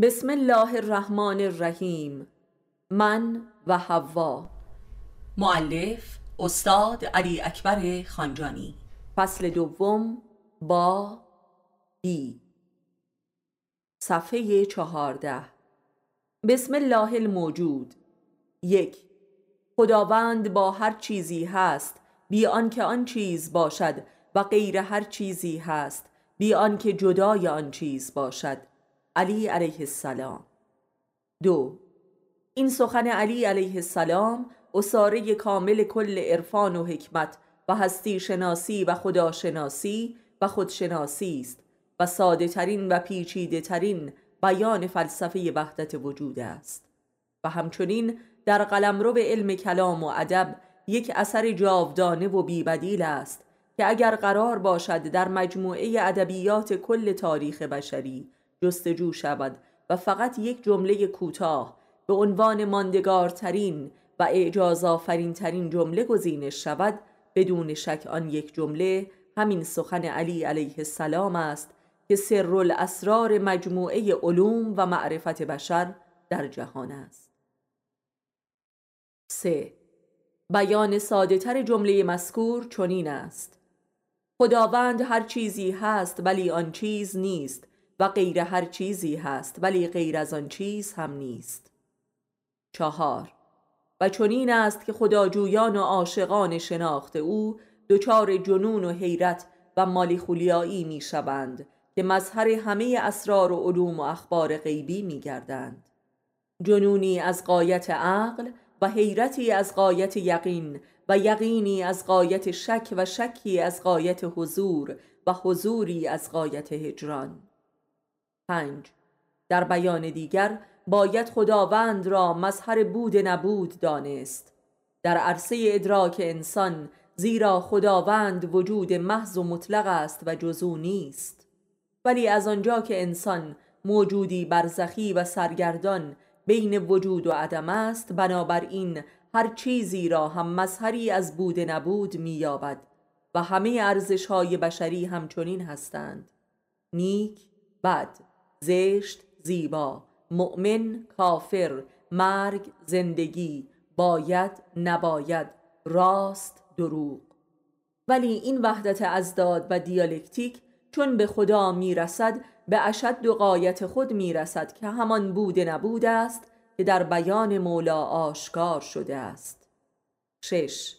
بسم الله الرحمن الرحیم. من و حوا. معلف استاد علی اکبر خانجانی. فصل دوم با بی صفحه چهارده. بسم الله الموجود. یک. خداوند با هر چیزی هست بی آنکه آن چیز باشد و غیر هر چیزی هست بی آنکه جدای آن چیز باشد. علی علیه السلام. دو این سخن علی علیه السلام اصاره کامل کل عرفان و حکمت و هستی شناسی و خداشناسی و خودشناسی است و ساده ترین و پیچیده ترین بیان فلسفه وحدت وجود است. و همچنین در قلمرو علم کلام و ادب یک اثر جاودانه و بیبدیل است که اگر قرار باشد در مجموعه ادبیات کل تاریخ بشری جستجو شود و فقط یک جمله کوتاه به عنوان ماندگارترین و اعجازآفرین ترین جمله گزینش شود بدون شک آن یک جمله همین سخن علی علیه السلام است که سر الاسرار مجموعه علوم و معرفت بشر در جهان است. 3. بیان ساده تر جمله مذکور چنین است. خداوند هر چیزی هست ولی آن چیز نیست. و غیر هر چیزی هست ولی غیر از آن چیز هم نیست. چهار و چنین است که خداجویان و عاشقان شناخت او دچار جنون و حیرت و مالی خولیایی می شوند که مظهر همه اسرار و علوم و اخبار غیبی می گردند جنونی از قایت عقل و حیرتی از قایت یقین و یقینی از قایت شک و شکی از قایت حضور و حضوری از قایت هجران. پنج. در بیان دیگر باید خداوند را مظهر بود نبود دانست. در عرصه ادراک انسان زیرا خداوند وجود محض و مطلق است و جزو نیست. ولی از آنجا که انسان موجودی برزخی و سرگردان بین وجود و عدم است بنابراین هر چیزی را هم مظهری از بود نبود مییابد و همه ارزش های بشری همچنین هستند. نیک بد. زشت زیبا. مؤمن کافر. مرگ زندگی. باید نباید. راست دروغ. ولی این وحدت ازداد و دیالکتیک چون به خدا می‌رسد به اشد و قایت خود می‌رسد که همان بود نبود است که در بیان مولا آشکار شده است. شش.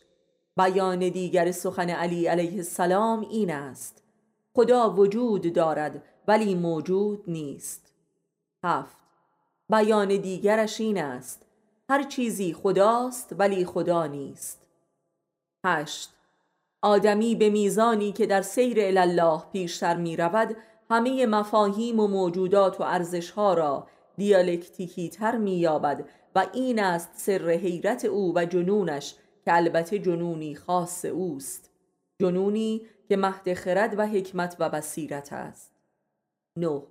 بیان دیگر سخن علی علیه السلام این است. خدا وجود دارد ولی موجود نیست. هفت. بیان دیگرش این است. هر چیزی خداست ولی خدا نیست. هشت. آدمی به میزانی که در سیر الله پیشتر می رود همه مفاهیم و موجودات و ارزشها را دیالکتیکی تر می یابد و این است سر حیرت او و جنونش که البته جنونی خاص اوست. جنونی که مهد خرد و حکمت و بصیرت است. نو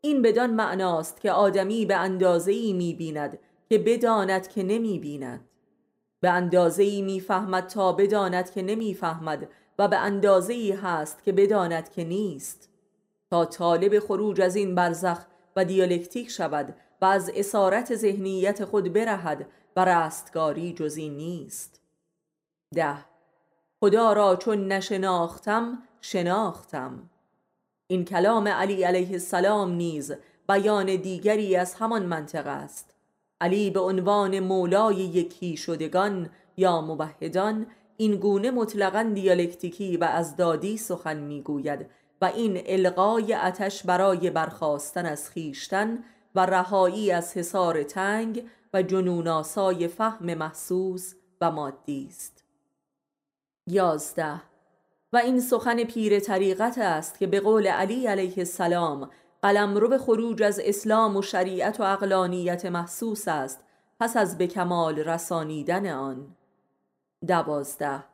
این بدان معناست که آدمی به اندازه ای می بیند که بداند که نمی بیند به اندازه ای می فهمد تا بداند که نمی فهمد و به اندازه ای هست که بداند که نیست. تا طالب خروج از این برزخ و دیالکتیک شود و از اسارت ذهنیت خود برهد و رستگاری جزی نیست. ده. خدا را چون نشناختم شناختم. این کلام علی علیه السلام نیز بیان دیگری از همان منطق است. علی به عنوان مولای یکی شدگان یا موحدان این گونه مطلقا دیالکتیکی و ازدادی سخن می‌گوید و این القای اتش برای برخواستن از خیشتن و رهایی از حصار تنگ و جنوناسای فهم محسوس و مادی است. یازده و این سخن پیر طریقت است که به قول علی علیه السلام قلم به خروج از اسلام و شریعت و اقلانیت محسوس است پس از به کمال رسانیدن آن. دوازده.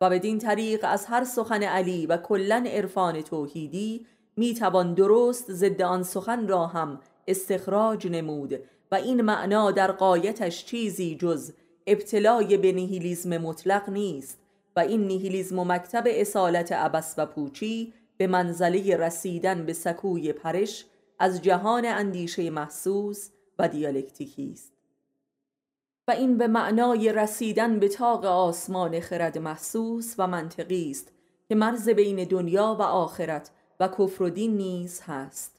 و بدین طریق از هر سخن علی و کلا عرفان توحیدی می توان درست ضد آن سخن را هم استخراج نمود و این معنا در قایتش چیزی جز ابتلای به مطلق نیست. و این نیهیلیزم و مکتب اصالت عبس و پوچی به منزله رسیدن به سکوی پرش از جهان اندیشه محسوس و دیالکتیکی است. و این به معنای رسیدن به تاق آسمان خرد محسوس و منطقی است که مرز بین دنیا و آخرت و کفر و دین نیز هست.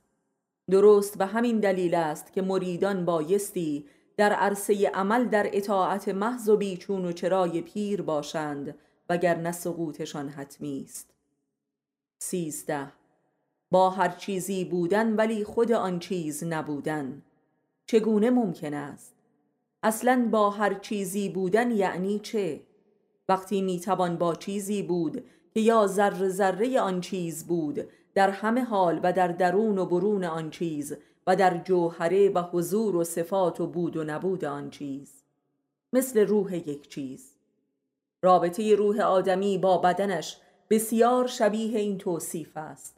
درست به همین دلیل است که مریدان بایستی در عرصه عمل در اطاعت محض و بیچون و چرای پیر باشند وگرنه سقوطشان حتمی است. سیزده. با هر چیزی بودن ولی خود آن چیز نبودن. چگونه ممکن است؟ اصلا با هر چیزی بودن یعنی چه؟ وقتی می‌توان با چیزی بود که یا ذره ذره آن چیز بود در همه حال و در درون و برون آن چیز و در جوهره و حضور و صفات و بود و نبود آن چیز. مثل روح یک چیز. رابطه روح آدمی با بدنش بسیار شبیه این توصیف است.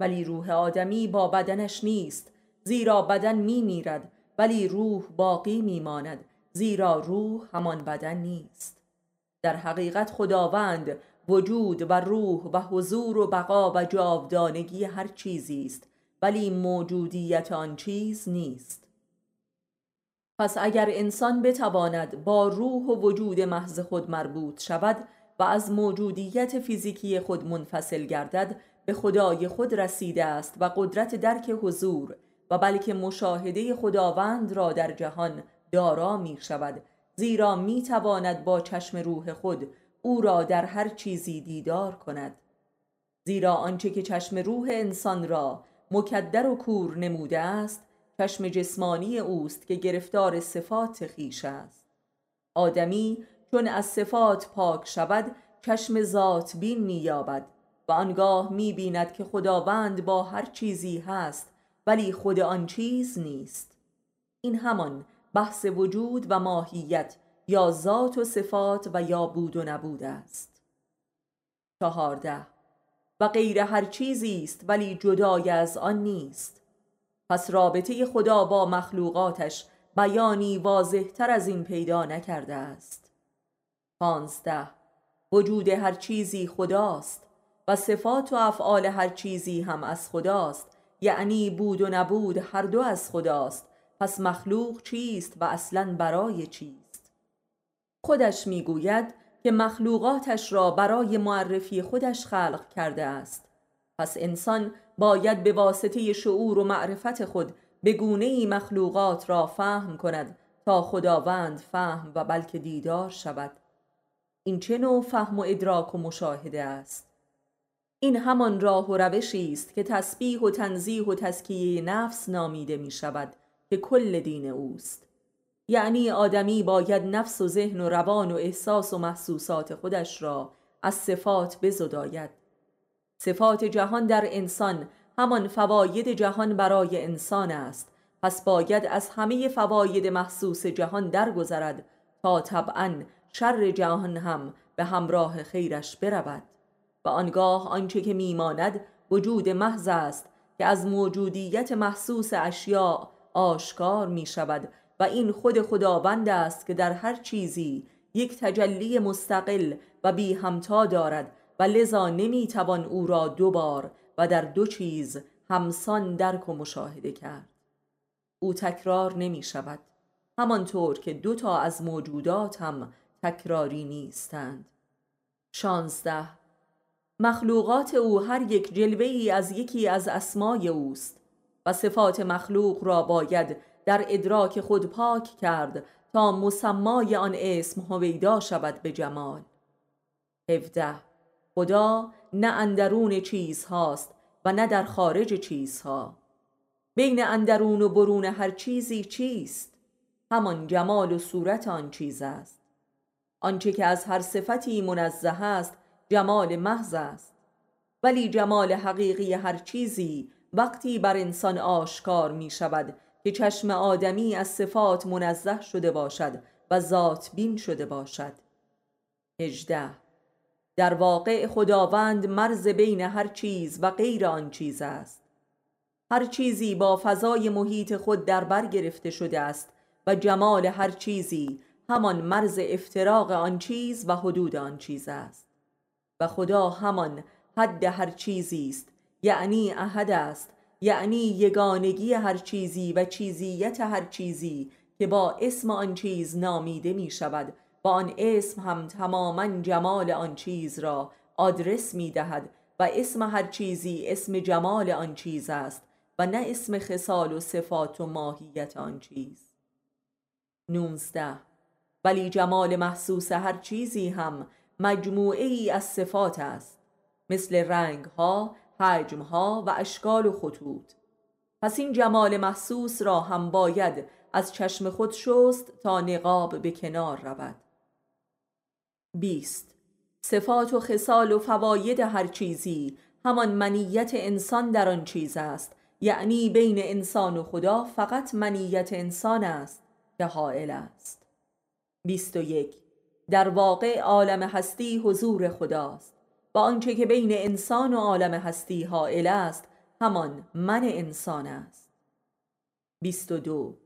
ولی روح آدمی با بدنش نیست زیرا بدن می میرد ولی روح باقی می ماند زیرا روح همان بدن نیست. در حقیقت خداوند وجود و روح و حضور و بقا و جاودانگی هر چیزی است ولی موجودیت آن چیز نیست. پس اگر انسان بتواند با روح و وجود محض خود مربوط شود و از موجودیت فیزیکی خود منفصل گردد به خدای خود رسیده است و قدرت درک حضور و بلکه مشاهده خداوند را در جهان دارا می شود. زیرا می تواند با چشم روح خود او را در هر چیزی دیدار کند. زیرا آنچه که چشم روح انسان را مکدر و کور نموده است چشم جسمانی اوست که گرفتار صفات خیش است. آدمی چون از صفات پاک شود چشم ذات بین مییابد و آنگاه می‌بیند که خداوند با هر چیزی هست ولی خود آن چیز نیست. این همان بحث وجود و ماهیت یا ذات و صفات و یا بود و نبود است. چهارده. و غیر هر چیزی است ولی جدای از آن نیست. پس رابطه خدا با مخلوقاتش بیانی واضح تر از این پیدا نکرده است. پانزده وجود هر چیزی خداست و صفات و افعال هر چیزی هم از خداست یعنی بود و نبود هر دو از خداست پس مخلوق چیست و اصلا برای چیست؟ خودش می‌گوید که مخلوقاتش را برای معرفی خودش خلق کرده است. پس انسان باید به واسطه شعور و معرفت خود به گونه مخلوقات را فهم کند تا خداوند فهم و بلکه دیدار شود. این چه نوع فهم و ادراک و مشاهده است؟ این همان راه و روشی است که تسبیح و تنزیح و تزکیه نفس نامیده می شود که کل دین اوست. یعنی آدمی باید نفس و ذهن و روان و احساس و محسوسات خودش را از صفات بزداید. صفات جهان در انسان همان فواید جهان برای انسان است. پس باید از همه فواید محسوس جهان درگذرد تا طبعا شر جهان هم به همراه خیرش برود. و آنگاه آنچه که میماند وجود محض است که از موجودیت محسوس اشیاء آشکار می شود و این خود خداوند است که در هر چیزی یک تجلی مستقل و بی همتا دارد و لذا نمی‌توان او را دو بار و در دو چیز همسان درک و مشاهده کرد. او تکرار نمی شود همانطور که دو تا از موجودات هم تکراری نیستند. شانزده مخلوقات او هر یک جلوه ای از یکی از اسمای اوست و صفات مخلوق را باید در ادراک خود پاک کرد تا مسمای آن اسم هویدا شود به جمال. 17 خدا نه اندرون چیز هاست و نه در خارج چیزها. بین اندرون و برون هر چیزی چیست؟ همان جمال و صورت آن چیز است. آنچه که از هر صفتی منزه است جمال محض است. ولی جمال حقیقی هر چیزی وقتی بر انسان آشکار می شود که چشم آدمی از صفات منزه شده باشد و ذات بین شده باشد. هجده در واقع خداوند مرز بین هر چیز و غیر آن چیز است. هر چیزی با فضای محیط خود در بر گرفته شده است و جمال هر چیزی همان مرز افتراق آن چیز و حدود آن چیز است. و خدا همان حد هر چیزی است یعنی احد است یعنی یگانگی هر چیزی و چیزیت هر چیزی که با اسم آن چیز نامیده می شود با آن اسم هم تماما جمال آن چیز را آدرس می دهد و اسم هر چیزی اسم جمال آن چیز است و نه اسم خصال و صفات و ماهیت آن چیز. نونزده ولی جمال محسوس هر چیزی هم مجموعه ای از صفات است. مثل رنگ ها، حجم ها و اشکال و خطوط. پس این جمال محسوس را هم باید از چشم خود شست تا نقاب به کنار رود. بیست. صفات و خصال و فواید هر چیزی همان منیت انسان در آن چیز است. یعنی بین انسان و خدا فقط منیت انسان است که حائل است. بیست و یک. در واقع عالم هستی حضور خداست. و آنچه که بین انسان و عالم هستی حائل است همان من انسان است. بیست و دو.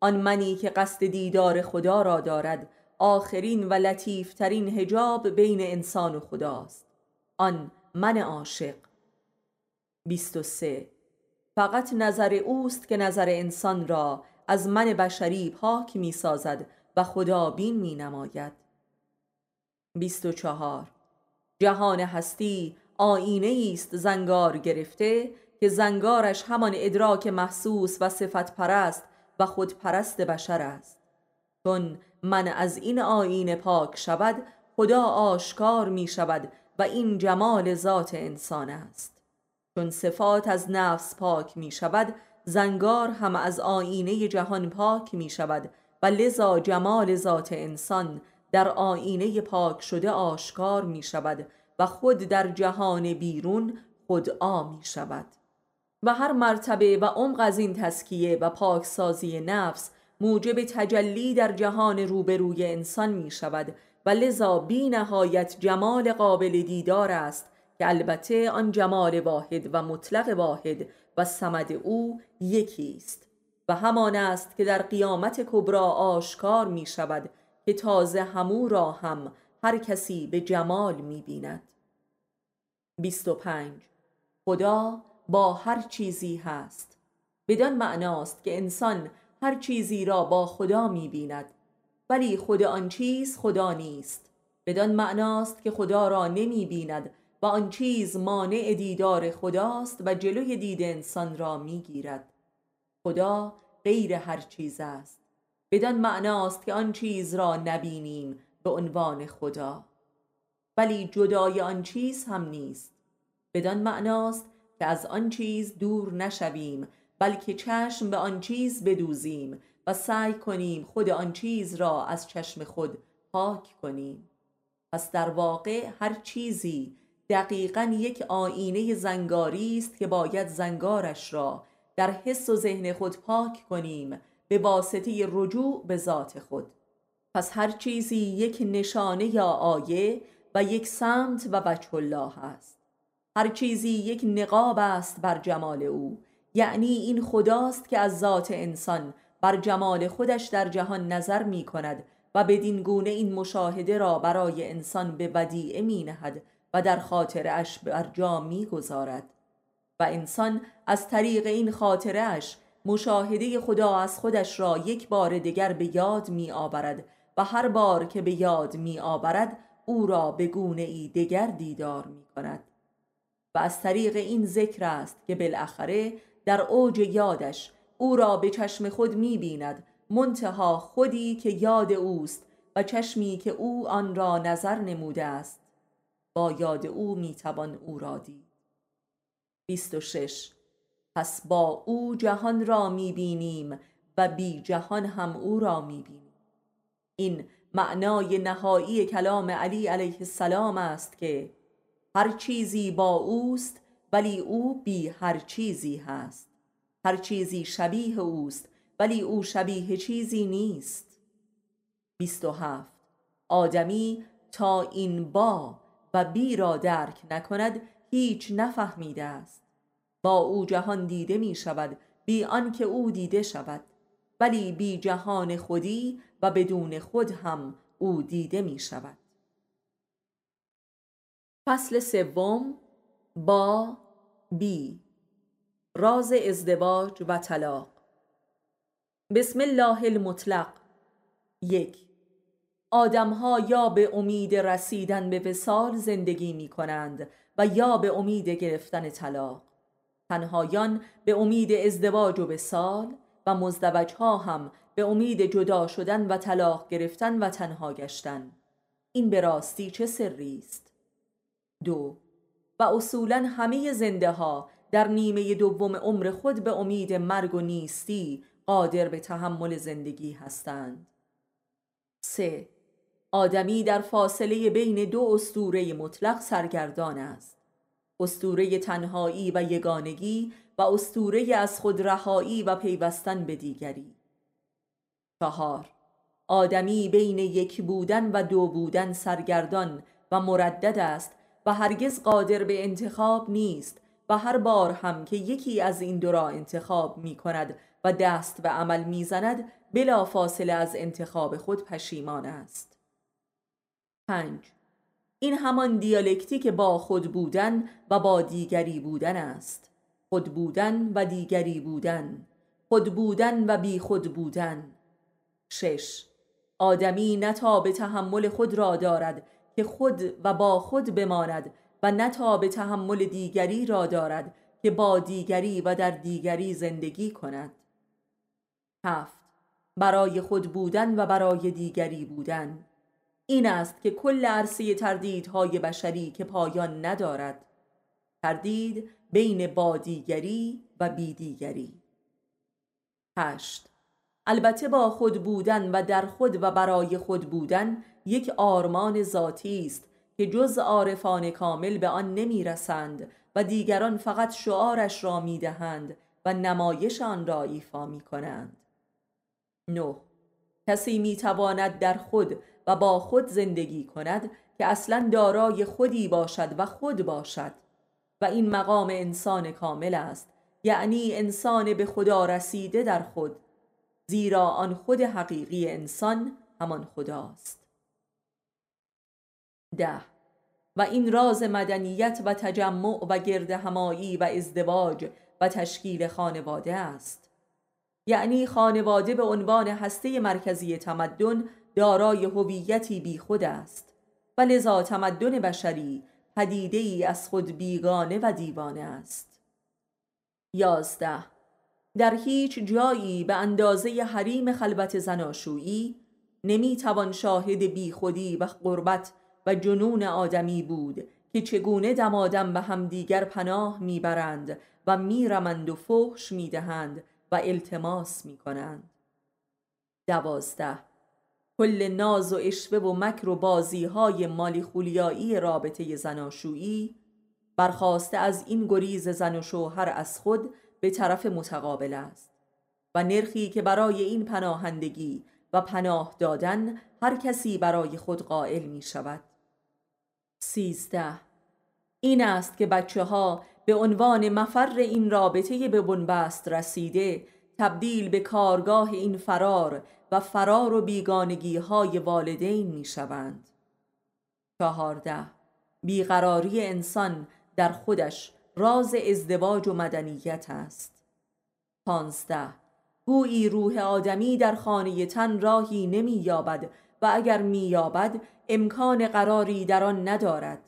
آن منی که قصد دیدار خدا را دارد آخرین و لطیفترین هجاب بین انسان و خداست. آن من عاشق. 23 فقط نظر اوست که نظر انسان را از من بشری پاک می سازد و خدا بین می نماید 24 جهان هستی آینه است زنگار گرفته که زنگارش همان ادراک محسوس و صفت پرست و خود پرست بشر است. چون من از این آین پاک شود خدا آشکار می شود و این جمال ذات انسان است. چون صفات از نفس پاک می شود زنگار هم از آینه جهان پاک می شود و لذا جمال ذات انسان در آینه پاک شده آشکار می شود و خود در جهان بیرون خودآ می شود. و هر مرتبه و عمق از این تسکیه و پاکسازی نفس موجب تجلی در جهان روبروی انسان می شود و لذا بی نهایت جمال قابل دیدار است که البته آن جمال واحد و مطلق واحد و سمد او یکی است. و همان است که در قیامت کبرا آشکار می شود که تازه همو را هم هر کسی به جمال می بیند 25 خدا با هر چیزی هست. بدان معناست که انسان هر چیزی را با خدا می بیند ولی خود آن چیز خدا نیست. بدان معناست که خدا را نمی بیند و آن چیز مانع دیدار خداست و جلوی دید انسان را می گیرد خدا غیر هر چیز است. بدان معناست که آن چیز را نبینیم به عنوان خدا. ولی جدای آن چیز هم نیست. بدان معناست که از آن چیز دور نشویم بلکه چشم به آن چیز بدوزیم و سعی کنیم خود آن چیز را از چشم خود پاک کنیم. پس در واقع هر چیزی دقیقا یک آینه زنگاری است که باید زنگارش را در حس و ذهن خود پاک کنیم به واسطه رجوع به ذات خود. پس هر چیزی یک نشانه یا آیه و یک سمت و وجه الله است. هر چیزی یک نقاب است بر جمال او یعنی این خداست که از ذات انسان بر جمال خودش در جهان نظر می کند و بدین گونه این مشاهده را برای انسان به ودیعه می نهد و در اش بر جا می گذارد و انسان از طریق این اش مشاهده خدا از خودش را یک بار دیگر به یاد می آورد و هر بار که به یاد می آورد او را به گونه ای دیگر دیدار می کند و از طریق این ذکر است که بالاخره در اوج یادش او را به چشم خود می بیند منتها خودی که یاد اوست و چشمی که او آن را نظر نموده است. با یاد او می توان او را دید. 26 پس با او جهان را می بینیم و بی جهان هم او را می بینیم. این معنای نهایی کلام علی علیه السلام است که هر چیزی با اوست ولی او بی هر چیزی هست. هر چیزی شبیه اوست ولی او شبیه چیزی نیست. 27 آدمی تا این با و بی را درک نکند هیچ نفهمیده است. با او جهان دیده می شود بی آنکه او دیده شود. ولی بی جهان خودی و بدون خود هم او دیده می شود. فصل سوم با بی راز ازدواج و طلاق. بسم الله المطلق. یک آدمها یا به امید رسیدن به وسال زندگی می کنند و یا به امید گرفتن طلاق. تنهایان به امید ازدواج و وسال و مزدوجها هم به امید جدا شدن و طلاق گرفتن و تنها گشتن. این به راستی چه سری است؟ دو و اصولا همه زنده ها در نیمه دوم عمر خود به امید مرگ و نیستی قادر به تحمل زندگی هستند. سه آدمی در فاصله بین دو استوره مطلق سرگردان است. استوره تنهایی و یگانگی و استوره از خود رهایی و پیوستن به دیگری. چهار آدمی بین یک بودن و دو بودن سرگردان و مردد است و هرگز قادر به انتخاب نیست و هر بار هم که یکی از این دو را انتخاب می کند و دست به عمل می زند بلا فاصله از انتخاب خود پشیمان است. پنج. این همان دیالکتیک با خود بودن و با دیگری بودن است. خود بودن و دیگری بودن. خود بودن و بی خود بودن. شش. آدمی نتا به تحمل خود را دارد که خود و با خود بماند و نتا به تحمل دیگری را دارد که با دیگری و در دیگری زندگی کند. هفت. برای خود بودن و برای دیگری بودن. این است که کل عرصه تردیدهای بشری که پایان ندارد. تردید بین با دیگری و بیدیگری هشت. البته با خود بودن و در خود و برای خود بودن یک آرمان ذاتی است که جز عارفان کامل به آن نمی رسند و دیگران فقط شعارش را می دهند و نمایش آن را ایفا می کنند. نه کسی می تواند در خود و با خود زندگی کند که اصلا دارای خودی باشد و خود باشد و این مقام انسان کامل است یعنی انسان به خدا رسیده در خود زیرا آن خود حقیقی انسان همان خداست ده. و این راز مدنیت و تجمع و گرد همایی و ازدواج و تشکیل خانواده است. یعنی خانواده به عنوان هسته مرکزی تمدن دارای هویتی بیخود است. و لذا تمدن بشری پدیده ای از خود بیگانه و دیوانه است. یازده. در هیچ جایی به اندازه حریم خلوت زناشویی نمی توان شاهد بیخودی و قربت جنون آدمی بود که چگونه دمادم به همدیگر پناه می‌برند و میرمند و فحش می‌دهند و التماس می‌کنند. دوازده. کل ناز و اشوه و مکر و بازی های مالی خولیایی رابطه زناشویی برخواسته از این گریز زن و شوهر از خود به طرف متقابل است و نرخی که برای این پناهندگی و پناه دادن هر کسی برای خود قائل می شود سیزده این است که بچه ها به عنوان مفر این رابطه به بنبست رسیده تبدیل به کارگاه این فرار و فرار و بیگانگی های والدین می شوند. چهارده بیقراری انسان در خودش راز ازدواج و مدنیت است. پانزده گویی روح آدمی در خانه تن راهی نمی یابد و اگر می یابد امکان قراری در آن ندارد.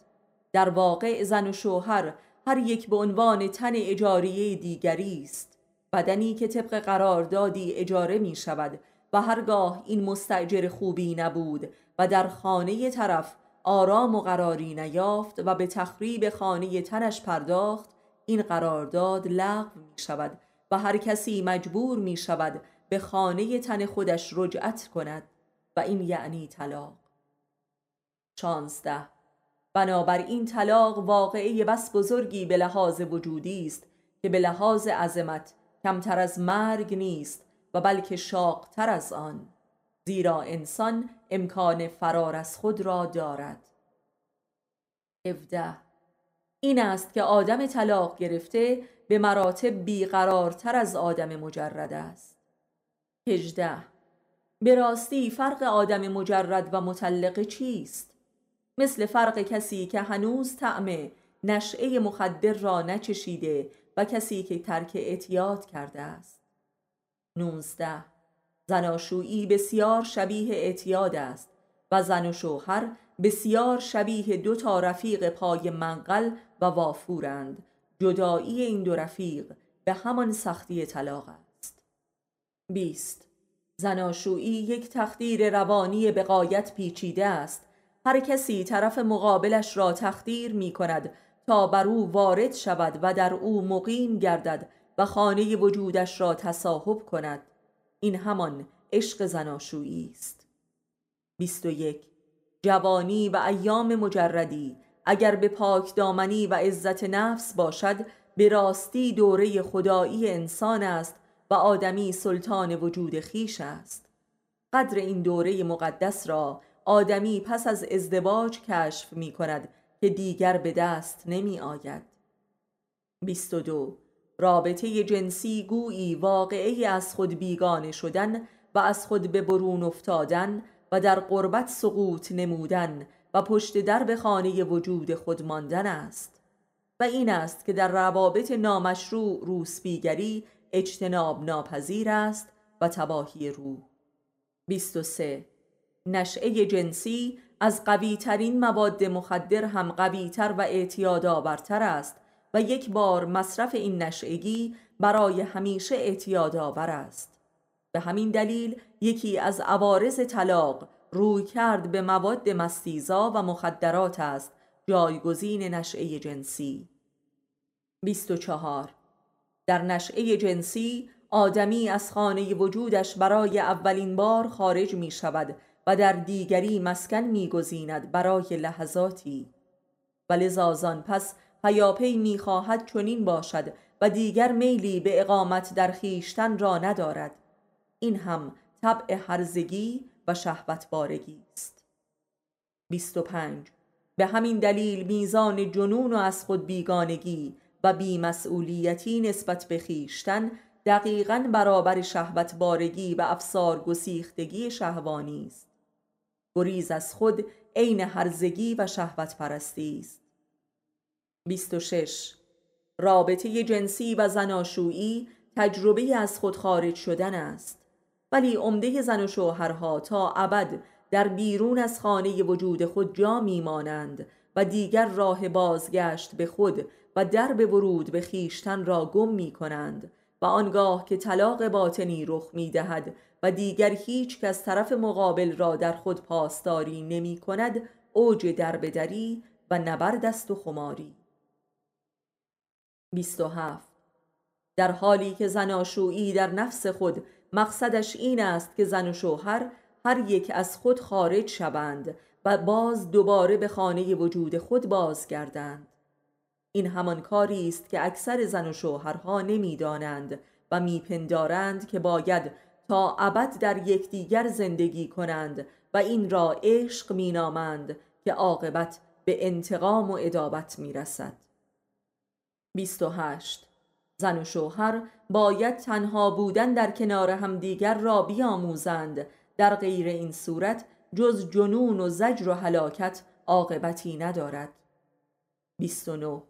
در واقع زن و شوهر هر یک به عنوان تن اجاریه دیگری است. بدنی که طبق قراردادی اجاره می شود و هرگاه این مستجر خوبی نبود و در خانه طرف آرام و قراری نیافت و به تخریب خانه تنش پرداخت این قرارداد لغو می شود و هر کسی مجبور می شود به خانه تن خودش رجعت کند و این یعنی طلاق. شانزده بنابراین طلاق واقعه بس بزرگی به لحاظ وجودی است که به لحاظ عظمت کمتر از مرگ نیست و بلکه شاقتر از آن زیرا انسان امکان فرار از خود را دارد. 17 این است که آدم طلاق گرفته به مراتب بیقرارتر از آدم مجرد است. 18 به راستی فرق آدم مجرد و مطلقه چیست؟ مثل فرق کسی که هنوز طعم نشعه مخدر را نچشیده و کسی که ترک اعتیاد کرده است. 19 زناشویی بسیار شبیه اعتیاد است و زن و شوهر بسیار شبیه دو تا رفیق پای منقل و وافورند. جدایی این دو رفیق به همان سختی طلاق است. 20 زناشویی یک تخدیر روانی به قایت پیچیده است. هر کسی طرف مقابلش را تخدیر می کند تا بر او وارد شود و در او مقیم گردد و خانه وجودش را تصاحب کند. این همان عشق زناشویی است. 21 جوانی و ایام مجردی. اگر به پاک دامنی و عزت نفس باشد به راستی دوره خدایی انسان است و آدمی سلطان وجود خیش است. قدر این دوره مقدس را آدمی پس از ازدواج کشف می کند که دیگر به دست نمی آید. 22 رابطه جنسی گویی واقعی از خود بیگانه شدن و از خود به برون افتادن و در قربت سقوط نمودن و پشت درب خانه وجود خود ماندن است. و این است که در روابط نامشروع روسبیگری اجتناب ناپذیر است و تباهی روح. 23 نشعه جنسی از قوی ترین مواد مخدر هم قوی تر و اعتیاد آورتر است و یک بار مصرف این نشعگی برای همیشه اعتیاد آور است. به همین دلیل یکی از عوارض طلاق روی کرد به مواد مستیزا و مخدرات است جایگزین نشعه جنسی. 24 در نشعه جنسی آدمی از خانه وجودش برای اولین بار خارج می شود و در دیگری مسکن میگزیند برای لحظاتی. و لذازان پس پیاپی می‌خواهد چنین باشد و دیگر میلی به اقامت در خیشتن را ندارد. این هم طبع هرزگی و شهوت بارگی است 25 به همین دلیل میزان جنون و از خود بیگانگی و بیمسئولیتی نسبت به خیشتن دقیقا برابر شهوت بارگی و افسار گسیختگی شهوانی است. گریز از خود عین هرزگی و شهوت پرستی است. 26 رابطه جنسی و زناشویی تجربه از خود خارج شدن است. ولی عمده زن و شوهرها تا ابد در بیرون از خانه وجود خود جا میمانند و دیگر راه بازگشت به خود و درب ورود به خیشتن را گم می کنند و آنگاه که طلاق باطنی رخ می دهد و دیگر هیچ کس طرف مقابل را در خود پاسداری نمی کند اوج دربدری و نبرد است و خماری. 27 در حالی که زناشویی در نفس خود مقصدش این است که زن و شوهر هر یک از خود خارج شوند و باز دوباره به خانه وجود خود بازگردند. این همان کاری است که اکثر زن و شوهرها نمی‌دانند و میپندارند که باید تا ابد در یکدیگر زندگی کنند و این را عشق مینامند که عاقبت به انتقام و ادابت می‌رسد. 28 زن و شوهر باید تنها بودن در کنار همدیگر را بیاموزند. در غیر این صورت جز جنون و زجر و هلاکت عاقبتی ندارد. 29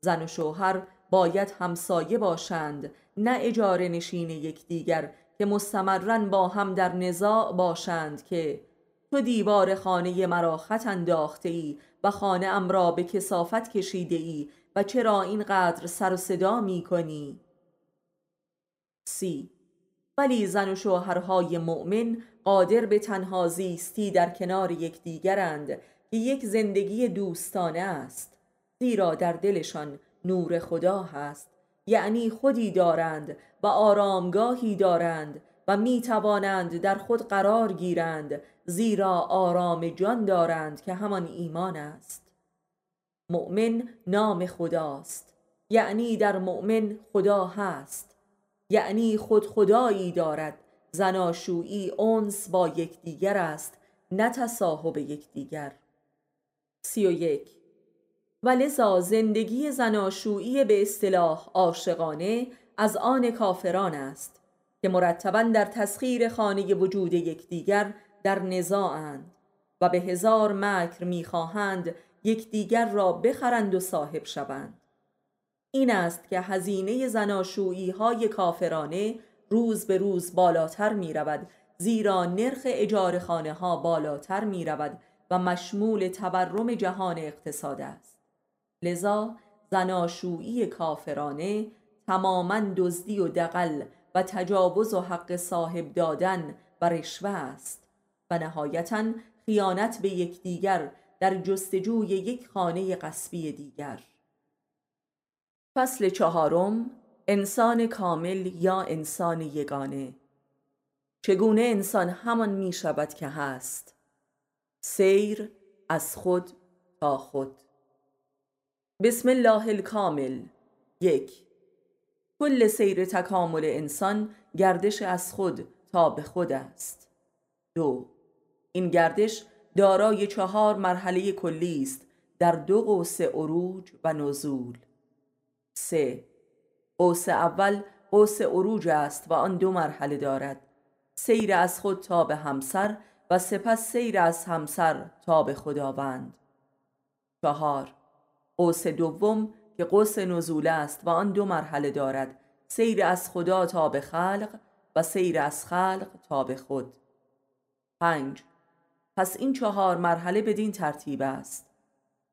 زن و شوهر باید همسایه باشند نه اجاره نشین یکدیگر که مستمرن با هم در نزاع باشند که تو دیوار خانه مرا خط انداخته ای و خانه ام را به کسافت کشیده ای و چرا اینقدر سر و صدا می کنی؟ سی ولی زن و شوهرهای مؤمن قادر به تنها زیستی در کنار یکدیگرند که یک زندگی دوستانه است زیرا در دلشان نور خدا هست. یعنی خودی دارند و آرامگاهی دارند و می توانند در خود قرار گیرند زیرا آرام جان دارند که همان ایمان است. مؤمن نام خداست. یعنی در مؤمن خدا هست. یعنی خود خدایی دارد. زناشویی اونس با یکدیگر است نه تصاحب یکدیگر. سی و یک و لذا زندگی زناشویی به اصطلاح عاشقانه از آن کافران است که مرتبا در تسخیر خانه وجود یکدیگر در نزاعند و به هزار مکر می‌خواهند یکدیگر را بخرند و صاحب شوند. این است که هزینه زناشویی های کافرانه روز به روز بالاتر می رود زیرا نرخ اجاره خانه ها بالاتر می رود و مشمول تورم جهان اقتصاد است. لذا زناشویی کافرانه تماما دزدی و دقل و تجاوز و حق صاحب دادن و رشوه است و نهایتا خیانت به یکدیگر در جستجوی یک خانه قصبی دیگر. فصل چهارم انسان کامل یا انسان یگانه. چگونه انسان همان می شود که هست؟ سیر از خود تا خود. بسم الله الکامل. یک. کل سیر تکامل انسان گردش از خود تا به خود است. دو. این گردش دارای چهار مرحله کلی است در دو قوس عروج و نزول. سه. قوس اول قوس عروج است و آن دو مرحله دارد. سیر از خود تا به همسر و سپس سیر از همسر تا به خداوند. چهار. قوس دوم که قوس نزول است و آن دو مرحله دارد سیر از خدا تا به خلق و سیر از خلق تا به خود. پنج. پس این چهار مرحله بدین ترتیب است.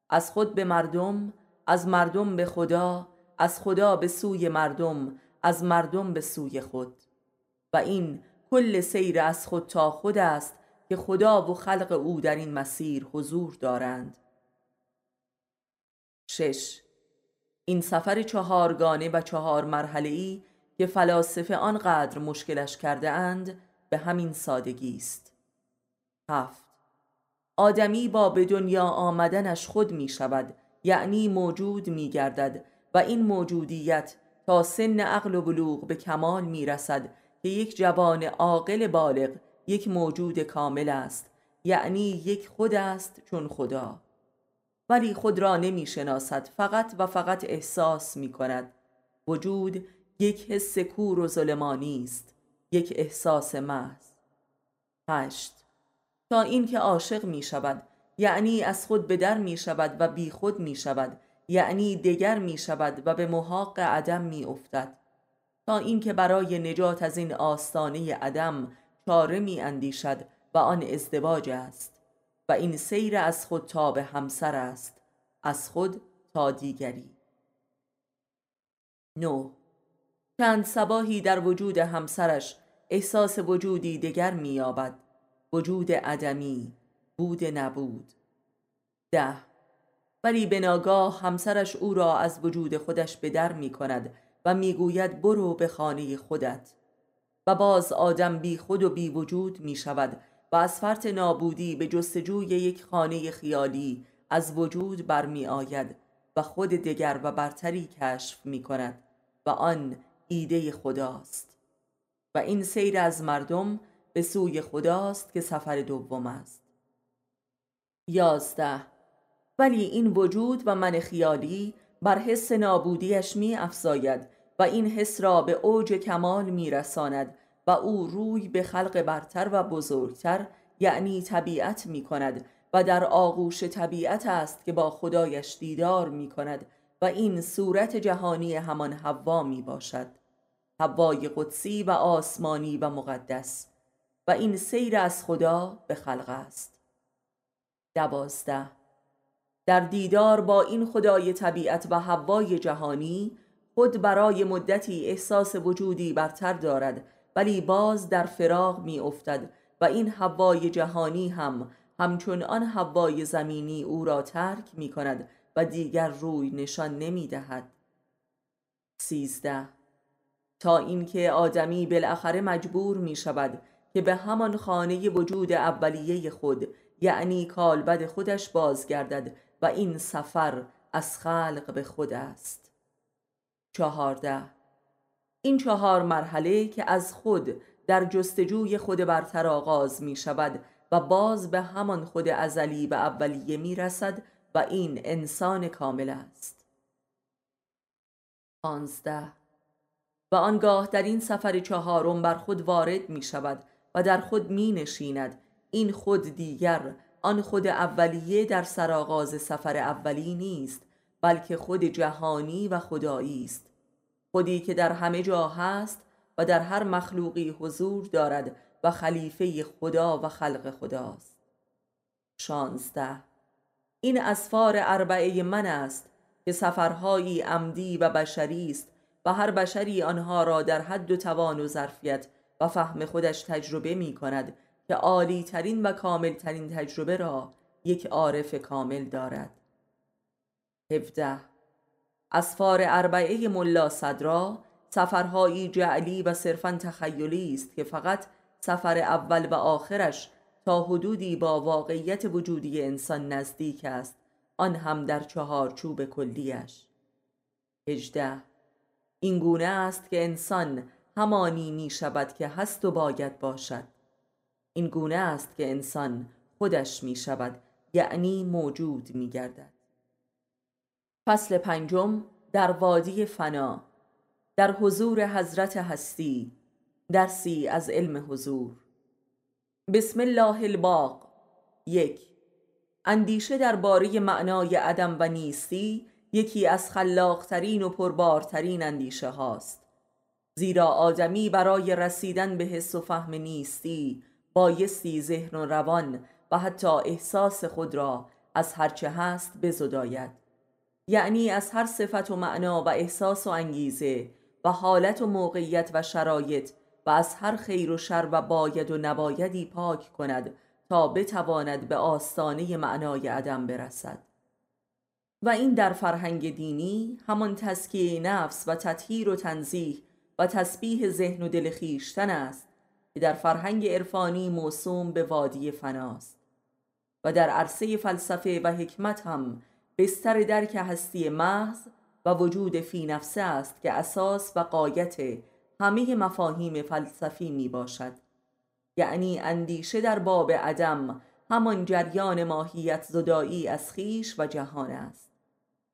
از خود به مردم از مردم به خدا از خدا به سوی مردم از مردم به سوی خود. و این کل سیر از خود تا خود است که خدا و خلق او در این مسیر حضور دارند. شش. این سفر چهارگانه و چهار مرحله ای که فلاسفه آنقدر مشکلش کرده اند به همین سادگی است. هفت. آدمی با به دنیا آمدنش خود می شود یعنی موجود می گردد و این موجودیت تا سن عقل و بلوغ به کمال می رسد که یک جوان عاقل بالغ یک موجود کامل است یعنی یک خود است چون خدا. ولی خود را نمی شناسد فقط و فقط احساس می کند وجود یک حس کور و ظلمانی است یک احساس محض. هشت. تا اینکه عاشق می شود یعنی از خود به در می شود و بی خود می شود یعنی دگر می شود و به محاق عدم می افتد تا اینکه برای نجات از این آستانه عدم چاره می اندیشد و آن ازدواج است. و این سیر از خود تا به همسر است از خود تا دیگری. نو چند سباهی در وجود همسرش احساس وجودی دیگر مییابد. وجود عدمی بود نبود. ده. ولی به ناگاه همسرش او را از وجود خودش به در می کند و می‌گوید برو به خانه خودت. و باز آدم بی خود و بی وجود می شود و از فرط نابودی به جستجوی یک خانه خیالی از وجود برمی آید و خود دگر و برتری کشف می کند و آن ایده خداست. و این سیر از مردم به سوی خداست که سفر دوم است. یازده. ولی این وجود و من خیالی بر حس نابودیش می افزاید و این حس را به اوج کمال می رساند و او روی به خلق برتر و بزرگتر یعنی طبیعت می کند و در آغوش طبیعت است که با خدایش دیدار می کند و این صورت جهانی همان حوا می باشد حوای قدسی و آسمانی و مقدس و این سیر از خدا به خلق است. دوازده. در دیدار با این خدای طبیعت و حوای جهانی خود برای مدتی احساس وجودی برتر دارد ولی باز در فراغ می افتد و این حوای جهانی هم همچون آن حوای زمینی او را ترک می کند و دیگر روی نشان نمی دهد سیزده. تا اینکه آدمی بالاخره مجبور می شود که به همان خانه وجود اولیه خود یعنی کالبد خودش بازگردد و این سفر از خلق به خود است. چهارده. این چهار مرحله که از خود در جستجوی خود برتر آغاز می شود و باز به همان خود ازلی و اولیه می رسد و این انسان کامل است. پانزده. و آنگاه در این سفر چهارم بر خود وارد می شود و در خود می نشیند این خود دیگر آن خود اولیه در سرآغاز سفر اولی نیست بلکه خود جهانی و خدایی است. خودی که در همه جا هست و در هر مخلوقی حضور دارد و خلیفه خدا و خلق خداست. شانزده. این اسفار اربعه من است که سفرهایی عمدی و بشری است و هر بشری آنها را در حد و توان و ظرفیت و فهم خودش تجربه می کند که عالی ترین و کامل ترین تجربه را یک عارف کامل دارد. 17 اسفار اربعه ملا صدرا سفرهایی جعلی و صرفا تخیلی است که فقط سفر اول و آخرش تا حدودی با واقعیت وجودی انسان نزدیک است آن هم در چهارچوب کلیش. 18 این گونه است که انسان همانی می شود که هست و باید باشد. این گونه است که انسان خودش می شود یعنی موجود می گردد. فصل پنجم در وادی فنا در حضور حضرت هستی درسی از علم حضور. بسم الله الباق. یک اندیشه درباره معنای عدم و نیستی یکی از خلاقترین و پربارترین اندیشه هاست. زیرا آدمی برای رسیدن به حس و فهم نیستی بایستی ذهن و روان و حتی احساس خود را از هرچه هست بزداید. یعنی از هر صفت و معنا و احساس و انگیزه و حالت و موقعیت و شرایط و از هر خیر و شر و باید و نبایدی پاک کند تا بتواند به آستانه معنای عدم برسد. و این در فرهنگ دینی همان تسکیه نفس و تطهیر و تنزیح و تسبیح ذهن و دل خیشتن است که در فرهنگ عرفانی موسوم به وادی فناست. و در عرصه فلسفه و حکمت هم بستر درک هستی محض و وجود فی نفسه است که اساس و قایت همه مفاهیم فلسفی می باشد. یعنی اندیشه در باب عدم همان جریان ماهیت زدایی از خیش و جهان است.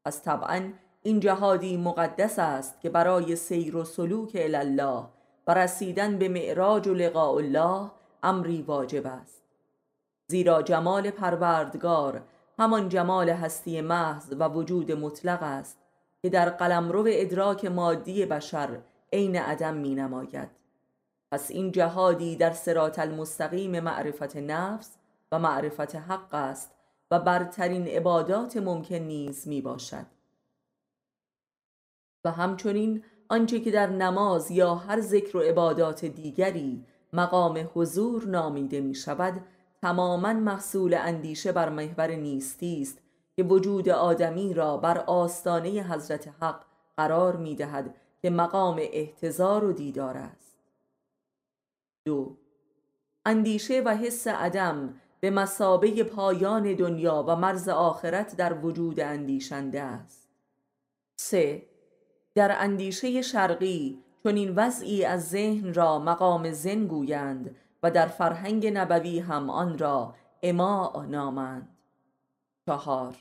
پس طبعا این جهادی مقدس است که برای سیر و سلوک الله و رسیدن به معراج و لقاء الله امری واجب است. زیرا جمال پروردگار همان جمال هستی محض و وجود مطلق است که در قلمرو ادراک مادی بشر عین عدم می نماید. پس این جهادی در سرات المستقیم معرفت نفس و معرفت حق است و برترین عبادات ممکن نیز می باشد. و همچنین آنچه که در نماز یا هر ذکر و عبادات دیگری مقام حضور نامیده می شود تماما محصول اندیشه بر محور نیستی است که وجود آدمی را بر آستانه حضرت حق قرار می دهد که مقام احتضار و دیدار است. دو اندیشه و حس عدم به مسابه پایان دنیا و مرز آخرت در وجود اندیشنده است. سه در اندیشه شرقی چون این وضعی از ذهن را مقام زن گویند و در فرهنگ نبوی هم آن را اما نامند چهار.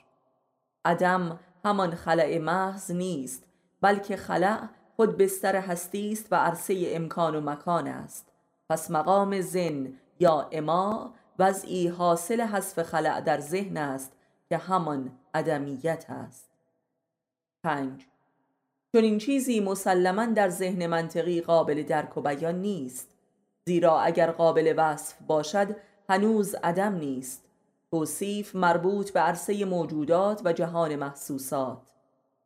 عدم همان خلع محض نیست بلکه خلع خود بستر هستی است و عرصه امکان و مکان است. پس مقام زن یا اما وضعی حاصل حذف خلع در ذهن است که همان عدمیت است. پنج. چون این چیزی مسلما در ذهن منطقی قابل درک و بیان نیست. زیرا اگر قابل وصف باشد هنوز عدم نیست. توصیف مربوط به عرصه موجودات و جهان محسوسات.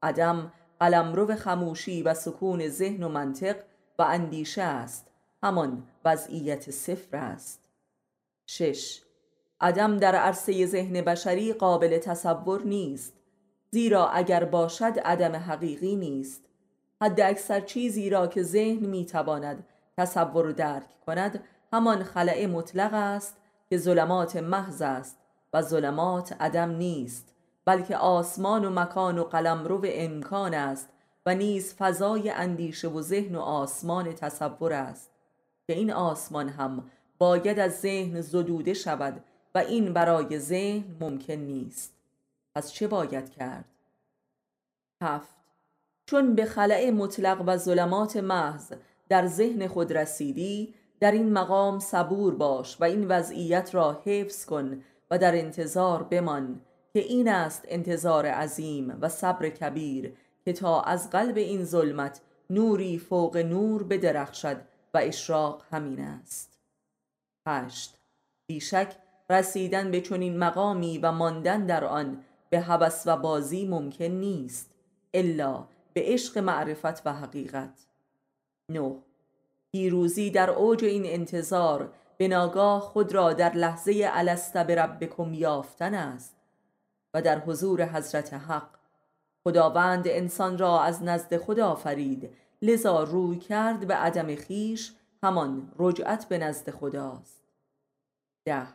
عدم قلمرو خموشی و سکون ذهن و منطق و اندیشه است. همان وضعیت صفر است. شش. عدم در عرصه ذهن بشری قابل تصور نیست. زیرا اگر باشد عدم حقیقی نیست. حد اکثر چیزی را که ذهن می‌تواند تصور و درک کند همان خلع مطلق است که ظلمات محض است و ظلمات عدم نیست بلکه آسمان و مکان و قلمرو امکان است و نیز فضای اندیشه و ذهن و آسمان تصور است که این آسمان هم باید از ذهن زدوده شود و این برای ذهن ممکن نیست پس چه باید کرد؟ هفت چون به خلع مطلق و ظلمات محض در ذهن خود رسیدی در این مقام صبور باش و این وضعیت را حفظ کن و در انتظار بمان که این است انتظار عظیم و صبر کبیر که تا از قلب این ظلمت نوری فوق نور بدرخشد و اشراق همین است. هشت. بیشک رسیدن به چنین مقامی و ماندن در آن به هوس و بازی ممکن نیست الا به عشق معرفت و حقیقت. نو پیروزی در اوج این انتظار به ناگاه خود را در لحظه الست بربکم یافتن است و در حضور حضرت حق. خداوند انسان را از نزد خدا فرید لذا روی کرد به عدم خیش همان رجعت به نزد خداست. ده.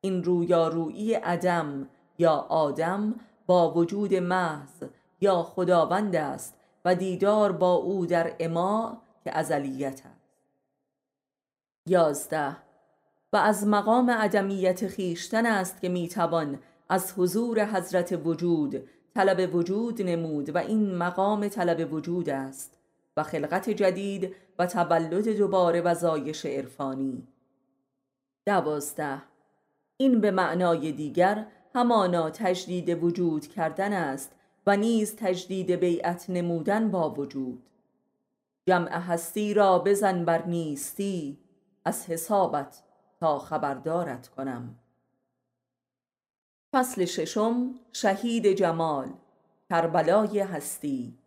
این رویارویی عدم یا آدم با وجود محض یا خداوند است و دیدار با او در اما که ازلیت است. یازده. و از مقام عدمیت خیشتن است که می‌توان از حضور حضرت وجود طلب وجود نمود و این مقام طلب وجود است و خلقت جدید و تولد دوباره و زایش عرفانی. دوازده. این به معنای دیگر همانا تجدید وجود کردن است و نیز تجدید بیعت نمودن با وجود. جمع هستی را بزن بر نیستی از حسابت تا خبردارت کنم. فصل ششم شهید جمال کربلای هستی.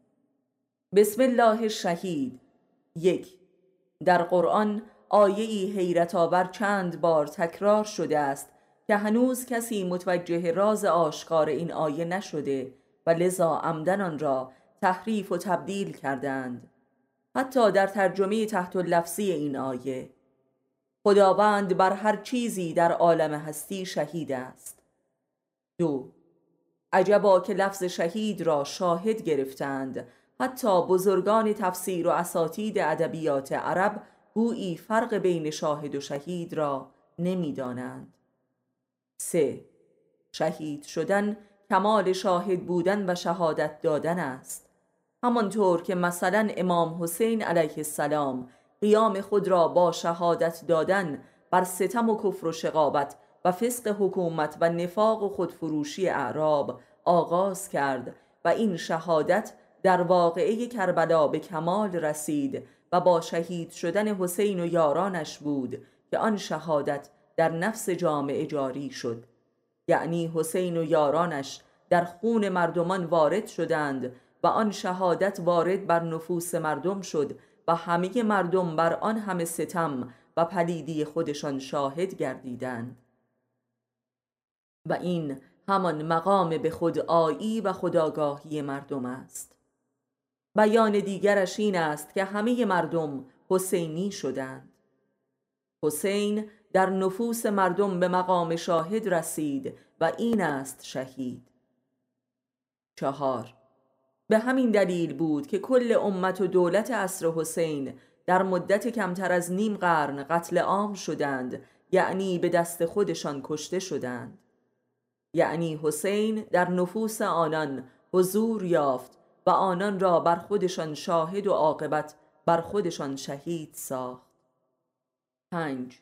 بسم الله شهید یک در قرآن آیه ای حیرت آور چند بار تکرار شده است که هنوز کسی متوجه راز آشکار این آیه نشده و لذا عمدن آن را تحریف و تبدیل کردند حتی در ترجمه تحت لفظی این آیه. خداوند بر هر چیزی در عالم هستی شهید است. دو عجبا که لفظ شهید را شاهد گرفتند. حتی بزرگان تفسیر و اساتید ادبیات عرب گویی فرق بین شاهد و شهید را نمی‌دانند. سه شهید شدن کمال شاهد بودن و شهادت دادن است. همانطور که مثلا امام حسین علیه السلام قیام خود را با شهادت دادن بر ستم و کفر و شقابت و فسق حکومت و نفاق و خودفروشی اعراب آغاز کرد و این شهادت در واقعه کربلا به کمال رسید و با شهید شدن حسین و یارانش بود که آن شهادت در نفس جامعه جاری شد. یعنی حسین و یارانش در خون مردمان وارد شدند و آن شهادت وارد بر نفوس مردم شد و همه مردم بر آن همه ستم و پلیدی خودشان شاهد گردیدند. و این همان مقام به خود آیی و خداگاهی مردم است. بیان دیگرش این است که همه مردم حسینی شدند. حسین در نفوس مردم به مقام شاهد رسید و این است شهید. چهار به همین دلیل بود که کل امت و دولت عصر حسین در مدت کمتر از نیم قرن قتل عام شدند یعنی به دست خودشان کشته شدند. یعنی حسین در نفوس آنان حضور یافت و آنان را بر خودشان شاهد و عاقبت بر خودشان شهید ساخت. پنج.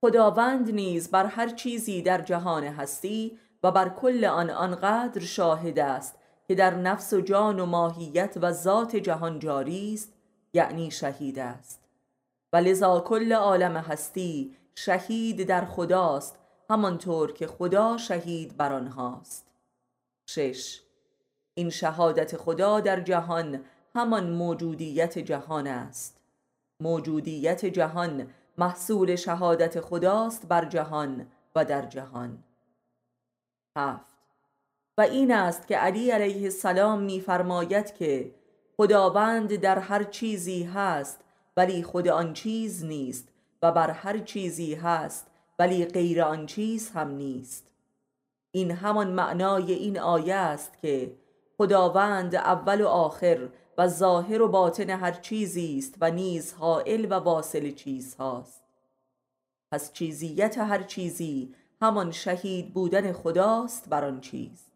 خداوند نیز بر هر چیزی در جهان هستی و بر کل آن آنقدر شاهد است که در نفس و جان و ماهیت و ذات جهان جاری است یعنی شهید است. و لذا کل عالم هستی شهید در خداست همانطور که خدا شهید بر آنهاست. شش. این شهادت خدا در جهان همان موجودیت جهان است. موجودیت جهان محصول شهادت خداست بر جهان و در جهان. هفت. و این است که علی علیه السلام میفرماید که خداوند در هر چیزی هست ولی خود آن چیز نیست و بر هر چیزی هست ولی غیر آن چیز هم نیست. این همان معنای این آیه است که خداوند اول و آخر و ظاهر و باطن هر چیزی است و نیز حائل و واصل چیز هاست. پس چیزیت هر چیزی همان شهید بودن خداست بر آن چیز.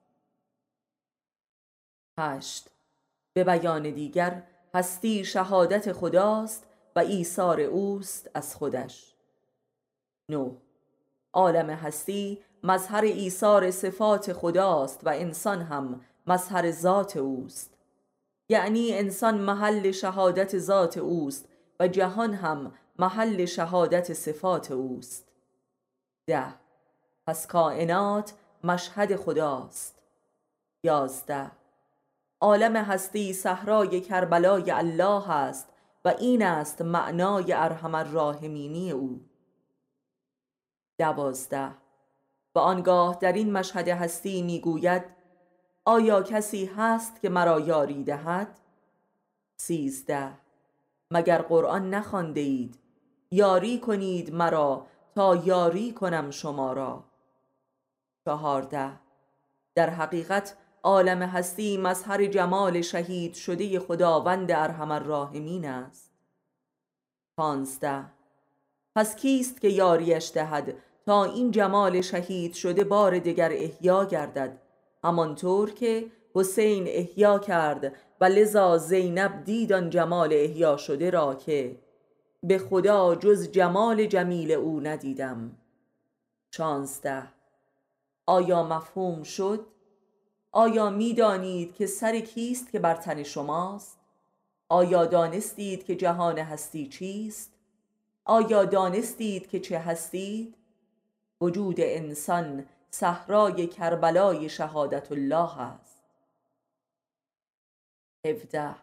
هشت به بیان دیگر هستی شهادت خداست و ایثار اوست از خودش. نو عالم هستی مظهر ایثار صفات خداست و انسان هم مظهر ذات اوست. یعنی انسان محل شهادت ذات اوست و جهان هم محل شهادت صفات اوست. ده پس کائنات مشهد خداست. یازده عالم هستی صحرای کربلای الله است و این است معنای ارحم الراحمینی او. دوازده. و آنگاه در این مشهد هستی می‌گوید آیا کسی هست که مرا یاری دهد؟ سیزده. مگر قرآن نخوانده اید؟ یاری کنید مرا تا یاری کنم شما را. چهارده. در حقیقت عالم هستی مظهر جمال شهید شده خداوند ارحم الراحمین است. پانزده. پس کیست که یاریش دهد تا این جمال شهید شده بار دیگر احیا گردد؟ همانطور که حسین احیا کرد و لذا زینب دید آن جمال احیا شده را که به خدا جز جمال جمیل او ندیدم. شانزده. آیا مفهوم شد؟ آیا می‌دانید که سر کیست که بر تن شماست؟ آیا دانستید که جهان هستی چیست؟ آیا دانستید که چه هستید؟ وجود انسان صحرای کربلای شهادت الله است هفده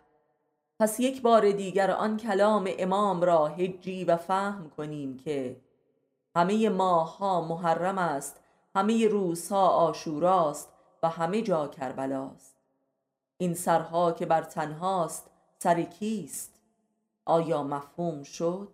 پس یک بار دیگر آن کلام امام را هجی و فهم کنیم که همه ماه ها محرم است همه روزها آشوراست و همه جا کربلاست. این سرها که بر تنهاست سر کیست؟ آیا مفهوم شد؟